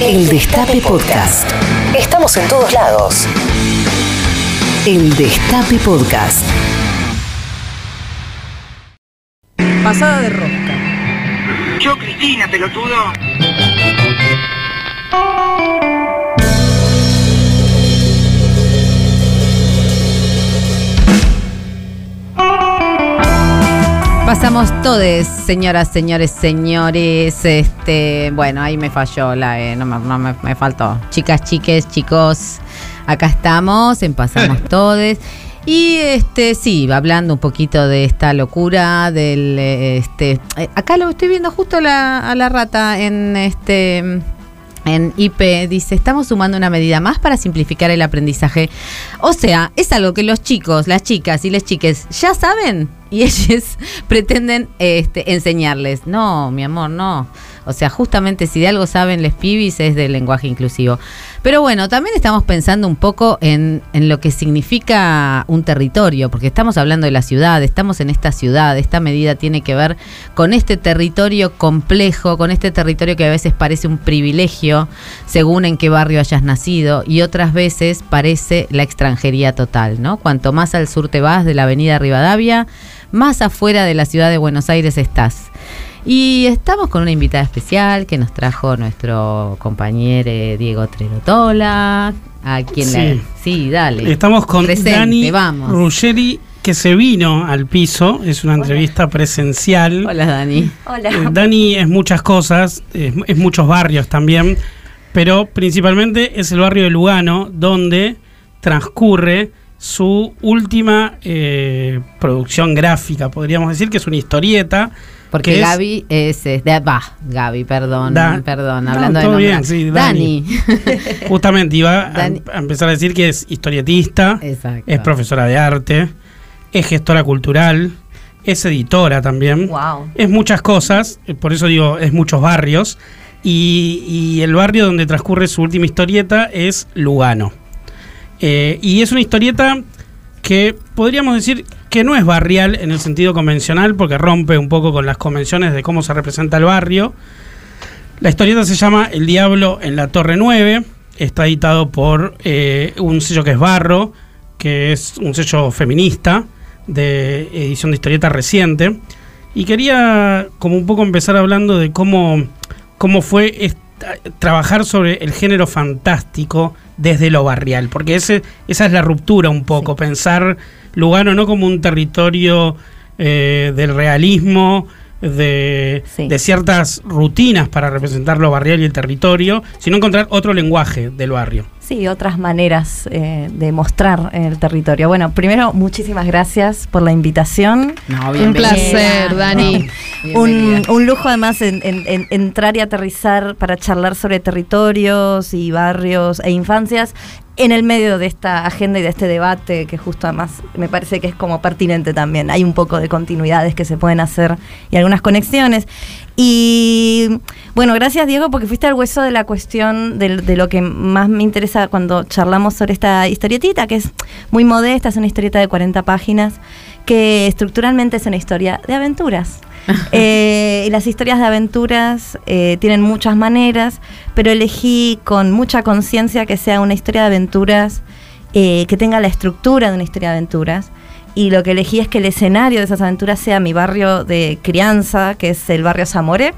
El Destape Podcast. Estamos en todos lados. El Destape Podcast. Pasada de rosca. Yo, Cristina, pelotudo. Pasamos todos, señoras, señores, señores. Este, bueno, ahí me falló la, eh, no, me, no me- me faltó. Chicas, chiques, chicos, acá estamos, en Pasamos Todes. Y este, sí, hablando un poquito de esta locura del eh, este. eh, acá lo estoy viendo justo la- a la rata en este. En IP dice, estamos sumando una medida más para simplificar el aprendizaje. O sea, es algo que los chicos, las chicas y las chiques ya saben y ellos pretenden este, enseñarles. No, mi amor, no. O sea, justamente si de algo saben les pibis es del lenguaje inclusivo. Pero bueno, también estamos pensando un poco en, en lo que significa un territorio, porque estamos hablando de la ciudad, estamos en esta ciudad, esta medida tiene que ver con este territorio complejo, con este territorio que a veces parece un privilegio según en qué barrio hayas nacido y otras veces parece la extranjería total, ¿no? Cuanto más al sur te vas de la avenida Rivadavia, más afuera de la ciudad de Buenos Aires estás. Y estamos con una invitada especial que nos trajo nuestro compañero Diego Trerotola, a quien Sí. le... Sí, dale. Estamos con Presente, Dani vamos. Ruggeri, que se vino al piso. Es una entrevista presencial. Hola, Dani. Hola. Eh, Dani es muchas cosas, es, es muchos barrios también, pero principalmente es el barrio de Lugano, donde transcurre su última eh, producción gráfica, podríamos decir que es una historia Porque que Gaby es... es de, bah, Gaby, perdón, Da- perdón, No, hablando de todo nombrar. bien, sí, Dani. Justamente iba a, Dani. a empezar a decir que es historietista, Exacto. es profesora de arte, es gestora cultural, es editora también. Wow. Es muchas cosas, eh, por eso digo, es muchos barrios. Y, y el barrio donde transcurre su última historieta es Lugano. Eh, y es una historieta que podríamos decir que no es barrial en el sentido convencional, porque rompe un poco con las convenciones de cómo se representa el barrio. La historieta se llama El Diablo en la Torre 9. Está editado por eh, un sello que es Barro, que es un sello feminista de edición de historieta reciente. Y quería como un poco empezar hablando de cómo, cómo fue esta- trabajar sobre el género fantástico desde lo barrial, porque ese, esa es la ruptura un poco, pensar Lugano no como un territorio eh, del realismo, de, Sí. de ciertas rutinas para representar lo barrial y el territorio, sino encontrar otro lenguaje del barrio. Sí, otras maneras eh, de mostrar el territorio. Bueno, primero, muchísimas gracias por la invitación. No, Un placer, Dani. Un, un lujo además en, en- en- entrar y aterrizar para charlar sobre territorios y barrios e infancias en el medio de esta agenda y de este debate que justo además me parece que es como pertinente también. Hay un poco de continuidades que se pueden hacer y algunas conexiones. Y bueno, gracias Diego porque fuiste al hueso de la cuestión del- de, lo que más me interesa cuando charlamos sobre esta historietita, que es muy modesta, es una historieta de 40 páginas, que estructuralmente es una historia de aventuras. Eh, y las historias de aventuras eh, tienen muchas maneras, pero elegí con mucha conciencia que sea una historia de aventuras eh, que tenga la estructura de una historia de aventuras. Y lo que elegí es que el escenario de esas aventuras sea mi barrio de crianza, que es el barrio Zamore,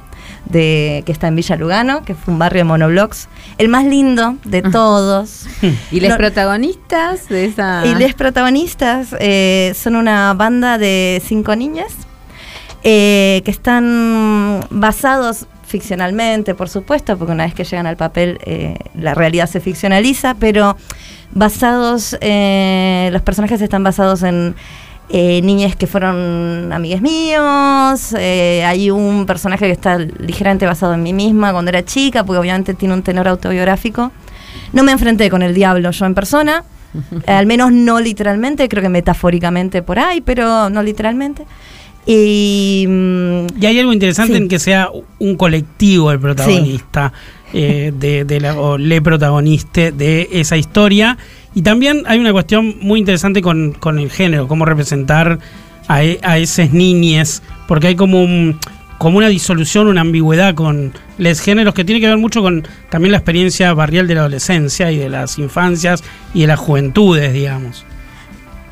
de, que está en Villa Lugano, que fue un barrio de monoblocks, el más lindo de todos. ¿Y los protagonistas de esa...? Y los protagonistas eh, son una banda de cinco niñas eh, que están basados ficcionalmente, por supuesto, porque una vez que llegan al papel eh, la realidad se ficcionaliza, pero basados, eh, los personajes están basados en eh, niñas que fueron amigues míos, eh, hay un personaje que está ligeramente basado en mí misma cuando era chica, porque obviamente tiene un tenor autobiográfico. No me enfrenté con el diablo yo en persona, al menos no literalmente, creo que metafóricamente por ahí, pero no literalmente. Y Y hay algo interesante Sí. en que sea un colectivo el protagonista, eh, de, de la- o le protagonista de esa historia. Y también hay una cuestión muy interesante con, con el género, cómo representar a, e- a esas niñes, porque hay como, un, como una disolución, una ambigüedad con los géneros que tiene que ver mucho con también la experiencia barrial de la adolescencia y de las infancias y de las juventudes, digamos.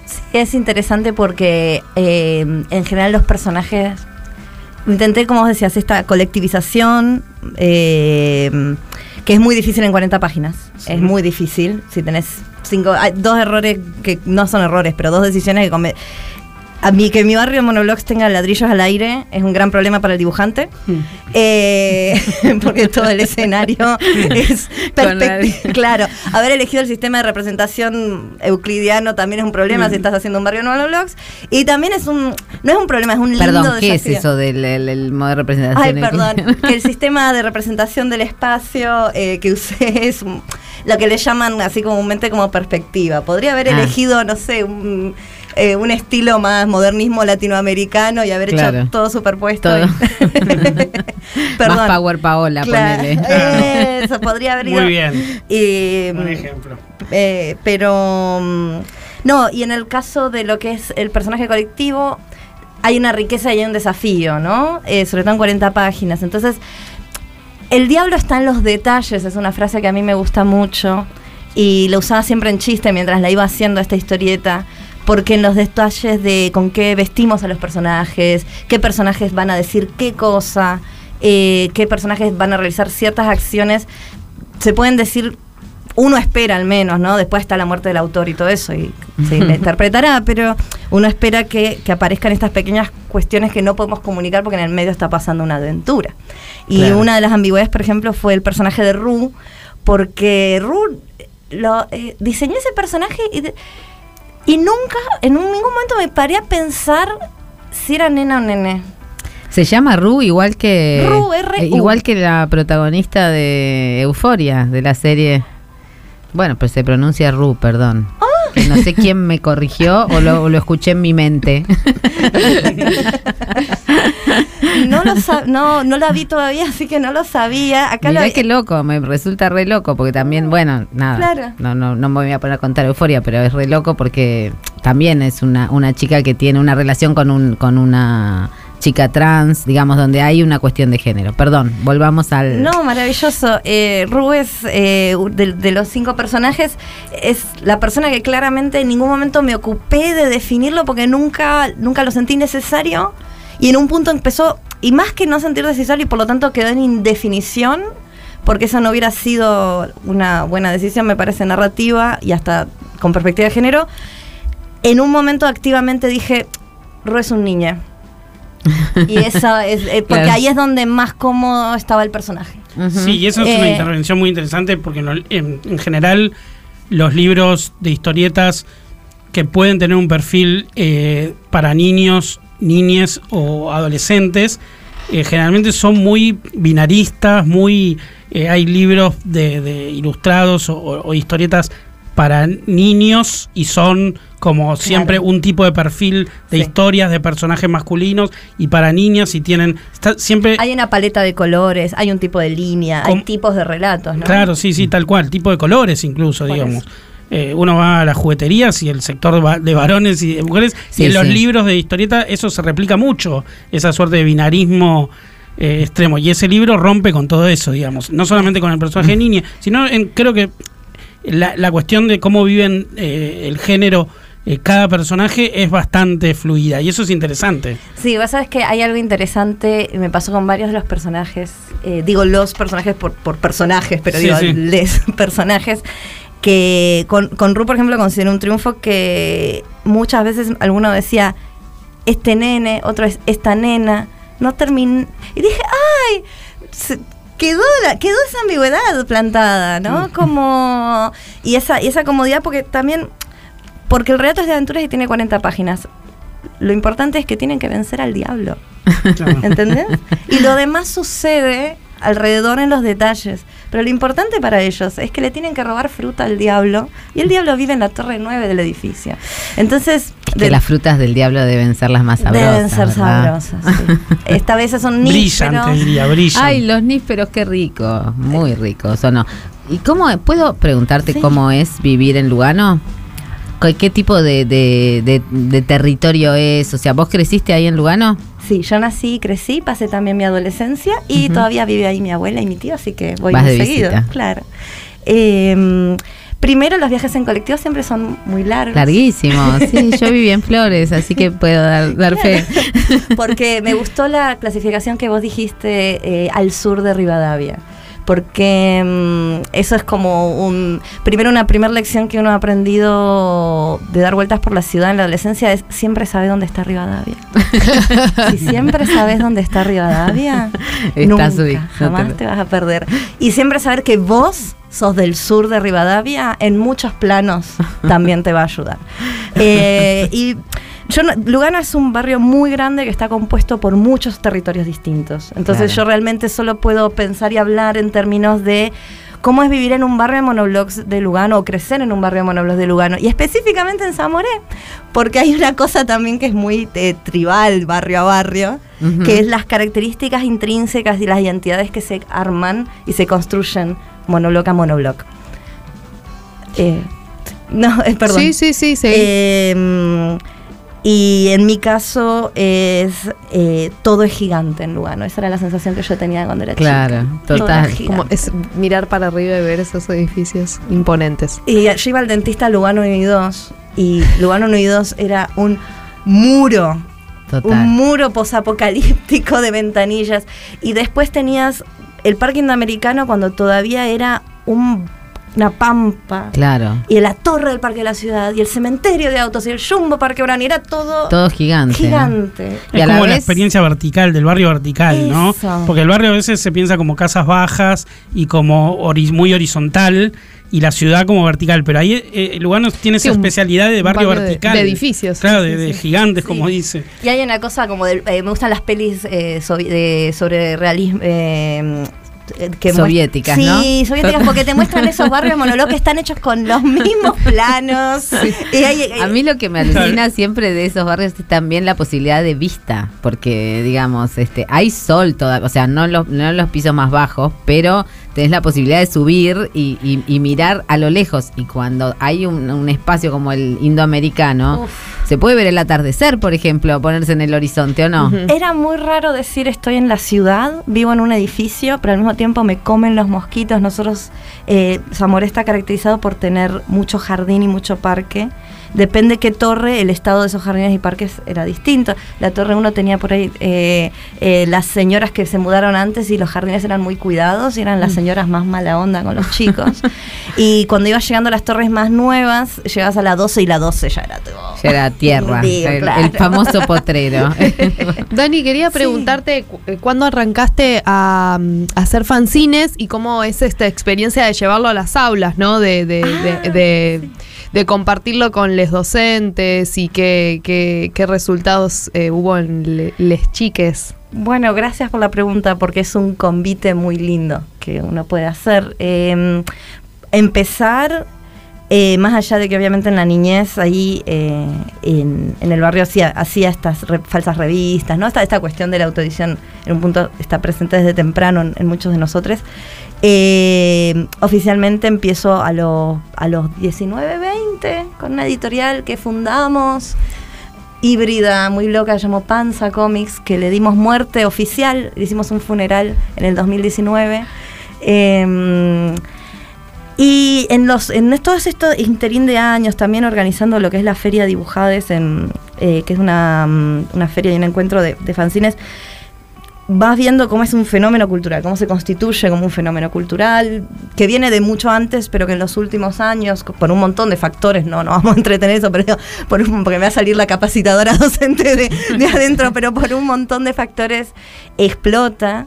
Sí, es interesante porque eh, en general los personajes. Intenté, como vos decías, esta colectivización eh, que es muy difícil en 40 páginas. Sí. Es muy difícil. Si tenés cinco. Hay dos errores que no son errores, pero dos decisiones que. A mí que mi barrio monoblogs tenga ladrillos al aire es un gran problema para el dibujante. Eh, porque todo el escenario es perspectiva. Claro, haber elegido el sistema de representación euclidiano también es un problema si estás haciendo un barrio monoblogs. Y también es un. No es un problema, es un lindo Perdón, ¿qué es eso del el- el modo de representación? Ay, perdón. que el sistema de representación del espacio eh, que usé es un- lo que le llaman así comúnmente como perspectiva. Podría haber Ah. elegido, no sé, un, eh, un estilo más modernismo latinoamericano y haber Claro. hecho todo superpuesto. Todo. y- Más Power Paola, Claro, ponele. Eso, podría haber ido. Muy bien. Y, Buen ejemplo. eh, pero mm, no, y en el caso de lo que es el personaje colectivo, hay una riqueza y hay un desafío, ¿no? Eh, sobre todo en 40 páginas. Entonces, el diablo está en los detalles, es una frase que a mí me gusta mucho y la usaba siempre en chiste mientras la iba haciendo esta historieta. Porque en los detalles de con qué vestimos a los personajes, qué personajes van a decir qué cosa, eh, qué personajes van a realizar ciertas acciones, se pueden decir uno espera al menos, ¿no? Después está la muerte del autor y todo eso, y se interpretará, pero uno espera que, que aparezcan estas pequeñas cuestiones que no podemos comunicar porque en el medio está pasando una aventura. Y Claro. una de las ambigüedades, por ejemplo, fue el personaje de Ru, porque Ru lo, eh, diseñó ese personaje y, de- y nunca, en un- ningún momento me paré a pensar si era nena o nene. Se llama Ru igual que Ru, eh, igual que la protagonista de Euforia de la serie. Bueno, pues se pronuncia Ru, perdón. Ah. Que no sé quién me corrigió o lo, o lo escuché en mi mente. No, lo no, no la vi todavía, así que no lo sabía. Acá Mirá lo, qué loco, me resulta re loco porque también, bueno, nada, Claro. no, no, no me voy a poner a contar Euforia, pero es re loco porque también es una, una chica que tiene una relación con un, con una chica trans, digamos, donde hay una cuestión de género. Perdón, volvamos al No, maravilloso. Eh, Ru es, eh, de, los cinco personajes, es la persona que claramente en ningún momento me ocupé de definirlo porque nunca, nunca lo sentí necesario. Y en un punto empezó, y más que no sentir necesario, y por lo tanto quedó en indefinición, porque eso no hubiera sido una buena decisión, me parece, narrativa y hasta con perspectiva de género. En un momento activamente dije, Ru es un niño. Y eso es, eh, porque Claro. ahí es donde más cómodo estaba el personaje. Sí, y eso es una Eh, intervención muy interesante porque en, en- en general los libros de historietas que pueden tener un perfil eh, para niños, niñes o adolescentes, eh, generalmente son muy binaristas, muy eh, hay libros de, de ilustrados o, o historietas para niños y son como siempre un tipo de perfil de Sí. historias de personajes masculinos y para niñas y tienen está siempre Hay una paleta de colores, hay un tipo de línea, hay tipos de relatos, ¿no? Claro, sí, sí, tal cual, tipo de colores incluso, digamos. Eh, uno va a las jugueterías y el sector de varones y de mujeres, Sí, y en los libros de historieta eso se replica mucho, esa suerte de binarismo eh, extremo. Y ese libro rompe con todo eso, digamos. No solamente con el personaje de Mm. niña, sino en, creo que la, la cuestión de cómo viven eh, el género eh, cada personaje es bastante fluida y eso es interesante. Sí, vos sabes que hay algo interesante, me pasó con varios de los personajes, eh, digo los personajes por, por personajes, pero Sí, digo sí. les personajes, que con, con Ru, por ejemplo, considero un triunfo que muchas veces alguno decía, este nene, otro es esta nena, no terminé, y dije, ay, se- quedó, la- quedó esa ambigüedad plantada, ¿no? Como, y esa, y esa comodidad, porque también, porque el relato es de aventuras y tiene 40 páginas. Lo importante es que tienen que vencer al diablo. Claro. ¿Entendés? y lo demás sucede alrededor en los detalles. Pero lo importante para ellos es que le tienen que robar fruta al diablo. Y el diablo vive en la torre 9 del edificio. Entonces, que de- las frutas del diablo deben ser las más sabrosas. deben ser ¿verdad? sabrosas. sí. Esta vez son Brillan, nísperos. te diría, brillan. Ay, los nísperos, qué rico, muy ricos, ¿o no? ¿Y cómo, puedo preguntarte Sí. cómo es vivir en Lugano? ¿Qué, tipo de, de- de- de territorio es? O sea, ¿vos creciste ahí en Lugano? Sí, yo nací, crecí, pasé también mi adolescencia y todavía vive ahí mi abuela y mi tío, así que voy Vas muy de seguido. visita. Claro. Eh, primero, los viajes en colectivo siempre son muy largos. Larguísimo. Sí, yo viví en Flores, así que puedo dar, dar fe. Porque me gustó la clasificación que vos dijiste eh, al sur de Rivadavia. Porque mm, eso es como un. Primero, una primera lección que uno ha aprendido de dar vueltas por la ciudad en la adolescencia es siempre sabes dónde está Rivadavia. si siempre sabes dónde está Rivadavia, nunca, no jamás te- te vas a perder. Y siempre saber que vos sos del sur de Rivadavia, en muchos planos también te va a ayudar. Eh, y yo no- Lugano es un barrio muy grande que está compuesto por muchos territorios distintos. Entonces Claro. yo realmente solo puedo pensar y hablar en términos de cómo es vivir en un barrio de monoblocks de Lugano o crecer en un barrio de monoblocks de Lugano. Y específicamente en Zamoré, porque hay una cosa también que es muy eh, tribal, barrio a barrio, que es las características intrínsecas y las identidades que se arman y se construyen monobloc a monobloc. Eh, no, eh, perdón. Sí, sí, sí, sí. Y en mi caso es eh, todo es gigante en Lugano. Esa era la sensación que yo tenía cuando era Claro, chica. Todo total. Como es mirar para arriba y ver esos edificios imponentes. Y yo iba al dentista Lugano 1 y 2 y Lugano 1 y 2 era un muro, Total. un muro posapocalíptico de ventanillas. Y después tenías el parque indoamericano cuando todavía era un- una pampa. Claro. Y la torre del parque de la ciudad, y el cementerio de autos, y el jumbo parque y era todo, Todo gigante. ¿no? gigante. Y Es a la como la vez- experiencia vertical, del barrio vertical, ¿no? Porque el barrio a veces se piensa como casas bajas y como muy horizontal y la ciudad como vertical, pero ahí eh, Lugano tiene Sí, esa especialidad de barrio barrio de- vertical. de edificios. Claro, Sí, de, de gigantes, Sí. como dice. Y hay una cosa como del, eh, me gustan las pelis eh, de- sobre realismo. Que Soviéticas, sí, ¿no? soviéticas, porque te muestran esos barrios monólogos que están hechos con los mismos planos. Y hay- A mí lo que me alucina siempre de esos barrios es también la posibilidad de vista, porque digamos, este, hay sol toda, o sea, no los, no los pisos más bajos, pero tenés la posibilidad de subir y, y- y mirar a lo lejos. Y cuando hay un, un espacio como el indoamericano, Uf. Se puede ver el atardecer, por ejemplo, ponerse en el horizonte o no. Era muy raro decir estoy en la ciudad, vivo en un edificio, pero al mismo tiempo me comen los mosquitos. Nosotros, eh, Zamora está caracterizado por tener mucho jardín y mucho parque. Depende qué torre, el estado de esos jardines y parques era distinto. La torre 1 tenía por ahí eh, eh, las señoras que se mudaron antes y los jardines eran muy cuidados y eran las señoras más mala onda con los chicos. y cuando ibas llegando a las torres más nuevas, llegabas a la 12 y la 12 ya era todo. Ya era tierra, el, claro. el famoso potrero. Dani, quería preguntarte cu- eh, cuándo arrancaste a, mm, a hacer fanzines y cómo es esta experiencia de llevarlo a las aulas, ¿no? De, Ah, de- de compartirlo con los docentes y qué, qué, qué resultados eh, hubo en le- les chiques. Bueno, gracias por la pregunta porque es un convite muy lindo que uno puede hacer. Eh, empezar, eh, más allá de que obviamente en la niñez ahí eh, en, en el barrio hacía, hacía estas re- falsas revistas, ¿no? Esta, esta cuestión de la autoedición en un punto está presente desde temprano en muchos de nosotros. Eh, oficialmente empiezo a, los a los 19, 20 con una editorial que fundamos híbrida, muy loca, llamó Panza Comics, que le dimos muerte oficial, le hicimos un funeral en el 2019. Eh, y en los en todos estos interín de años, también organizando lo que es la Feria Dibujades, en, eh, que es una, mm, una feria y un encuentro de, de fanzines, vas viendo cómo es un fenómeno cultural, cómo se constituye como un fenómeno cultural, que viene de mucho antes, pero que en los últimos años, por un montón de factores, no, no vamos a entretener eso, pero por porque me va a salir la capacitadora docente de, de adentro, pero por un montón de factores explota.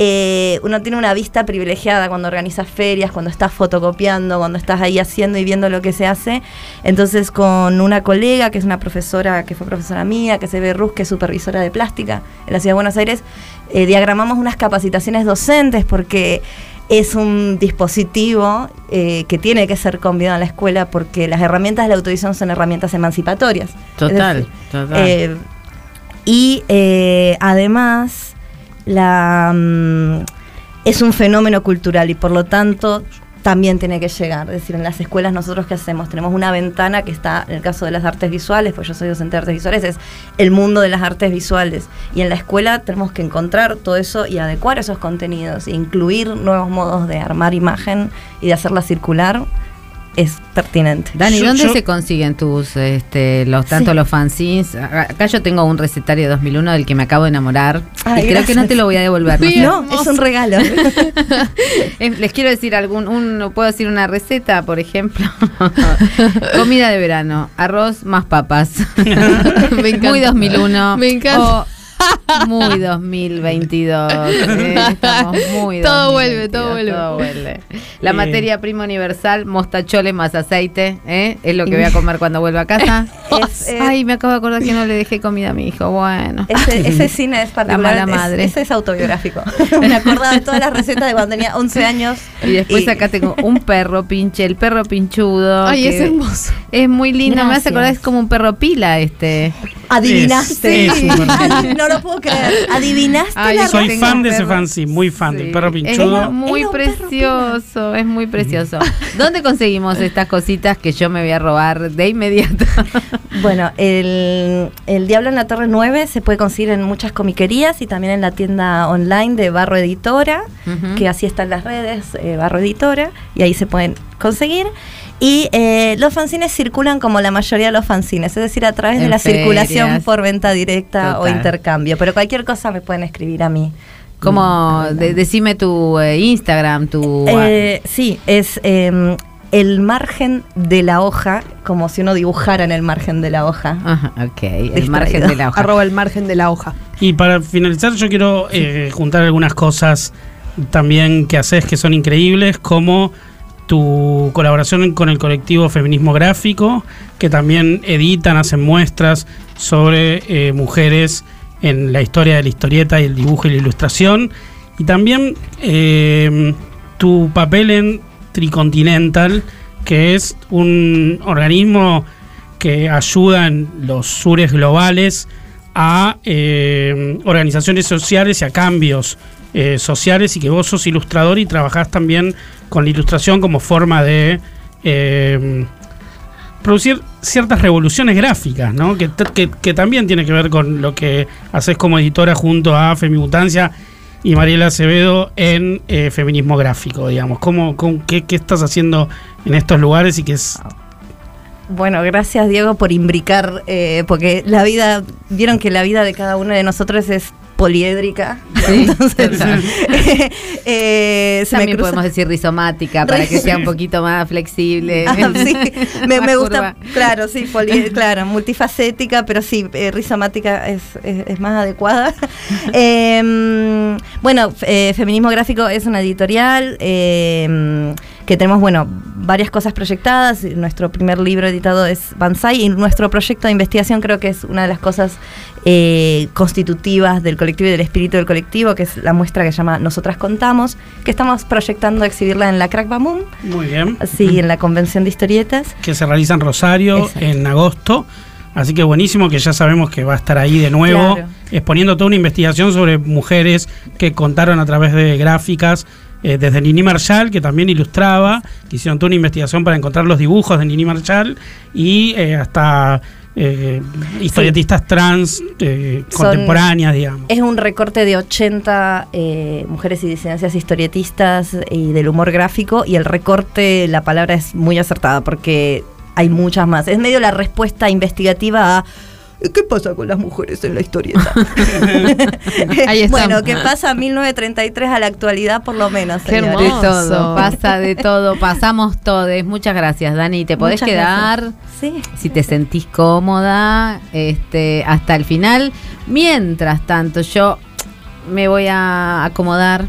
Eh, uno tiene una vista privilegiada cuando organizas ferias, cuando estás fotocopiando, cuando estás ahí haciendo y viendo lo que se hace. Entonces, con una colega que es una profesora, que fue profesora mía, que se ve Rus, que es supervisora de plástica en la ciudad de Buenos Aires, eh, diagramamos unas capacitaciones docentes porque es un dispositivo eh, que tiene que ser convidado en la escuela porque las herramientas de la autoedición son herramientas emancipatorias. Total, decir, total. eh, y eh, además mm, es un fenómeno cultural y por lo tanto también tiene que llegar. Es decir, en las escuelas nosotros qué hacemos? Tenemos una ventana que está, en el caso de las artes visuales, pues yo soy docente de artes visuales, es el mundo de las artes visuales. Y en la escuela tenemos que encontrar todo eso y adecuar esos contenidos, e incluir nuevos modos de armar imagen y de hacerla circular es pertinente. Dani, Yo- ¿dónde yo- se consiguen tus, este, los tanto Sí. los fanzines? Acá yo tengo un recetario 2001 del que me acabo de enamorar Ay, y creo que no te lo voy a devolver. ¿no? Sí, No, es un regalo. Les quiero decir algún, un, puedo decir una receta, por ejemplo. Comida de verano, arroz más papas. Me encanta. Muy 2001. Me encanta. o muy 2022. eh, estamos muy Todo 2022, vuelve, todo vuelve. todo vuelve. La Eh. materia prima universal, mostachole más aceite, ¿eh? es lo que voy a comer cuando vuelva a casa. Es, eh, Ay, me acabo de acordar que no le dejé comida a mi hijo. Bueno. Ese, ese cine es particular. mala es- madre. ese es autobiográfico. Me acordaba de todas las recetas de cuando tenía 11 años. Y después acá tengo un perro pinche, el perro pinchudo. Ay, es hermoso. Es muy lindo, me hace Gracias. acordar, es como un perro pila este. Adivinaste. Es- es. Ay, no lo puedo creer. Adivinaste Ay, la yo Soy fan de ese fanzine, muy fan del perro Es pinchudo. muy precioso, es muy precioso. ¿Dónde conseguimos estas cositas que yo me voy a robar de inmediato? Bueno, el, el Diablo en la Torre 9 se puede conseguir en muchas comiquerías y también en la tienda online de Barro Editora, que así están las redes, eh, Barro Editora, y ahí se pueden conseguir. Y eh, los fanzines circulan como la mayoría de los fanzines, es decir, a través de la circulación por venta directa o intercambio. Pero cualquier cosa me pueden escribir a mí. Como, de- decime tu eh, Instagram, tu... Eh, sí, es eh, el margen de la hoja, como si uno dibujara en el margen de la hoja. Ajá, ok, el Distraído. margen de la hoja. Arroba el margen de la hoja. Y para finalizar, yo quiero eh, juntar algunas cosas también que haces que son increíbles, como tu colaboración con el colectivo Feminismo Gráfico, que también editan, hacen muestras sobre eh, mujeres en la historia de la historieta y el dibujo y la ilustración. Y también eh, tu papel en Tricontinental, que es un organismo que ayuda en los sures globales a eh, organizaciones sociales y a cambios sociales y que vos sos ilustrador y trabajás también con la ilustración como forma de eh, producir ciertas revoluciones gráficas, ¿no? Que, también tiene que ver con lo que haces como editora junto a Femimutancia y Mariela Acevedo en eh, feminismo gráfico, digamos. ¿Cómo, qué estás haciendo en estos lugares y qué es... Bueno, gracias Diego por imbricar, eh, porque la vida, vieron que la vida de cada uno de nosotros es poliédrica. Sí, Entonces, eh, se También podemos decir rizomática para que sea un poquito más flexible. Ah, sí, me, Más me gusta, claro, sí, poli- claro, multifacética, pero sí, eh, rizomática es, es- es más adecuada. Eh, bueno, eh, Feminismo Gráfico es una editorial eh, que tenemos, bueno, varias cosas proyectadas. Nuestro primer libro editado es Banzai y nuestro proyecto de investigación creo que es una de las cosas eh, constitutivas del colectivo y del espíritu del colectivo, que es la muestra que se llama Nosotras Contamos, que estamos proyectando exhibirla en la Crack Bamum, Muy bien. sí, en la convención de historietas. que se realiza en Rosario Exacto. en agosto. Así que buenísimo que ya sabemos que va a estar ahí de nuevo, Claro. exponiendo toda una investigación sobre mujeres que contaron a través de gráficas, eh, desde Nini Marshall, que también ilustraba, que hicieron toda una investigación para encontrar los dibujos de Nini Marshall, y eh, hasta eh, historietistas trans eh, Son- contemporáneas, digamos. Es un recorte de 80 eh, mujeres y disidencias historietistas y del humor gráfico y el recorte, la palabra es muy acertada porque hay muchas más. Es medio la respuesta investigativa a ¿qué pasa con las mujeres en la historieta? Ahí está. bueno, ¿qué pasa 1933 a la actualidad por lo menos? Qué? De todo, pasa de todo, pasamos todos. Muchas gracias, Dani. Te podés Muchas quedar. Sí. si te sentís cómoda este, hasta el final. Mientras tanto, yo me voy a acomodar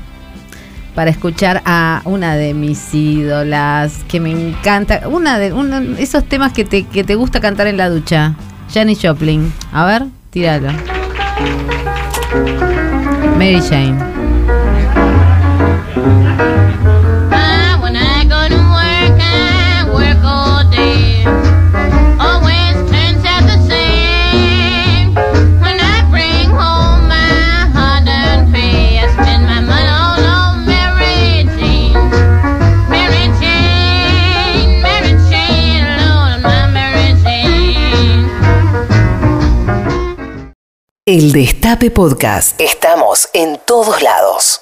para escuchar a una de mis ídolas que me encanta. Una de una- esos temas que te, que te gusta cantar en la ducha. Janis Joplin. A ver, tíralo. Mary Jane. El Destape Podcast. Estamos en todos lados.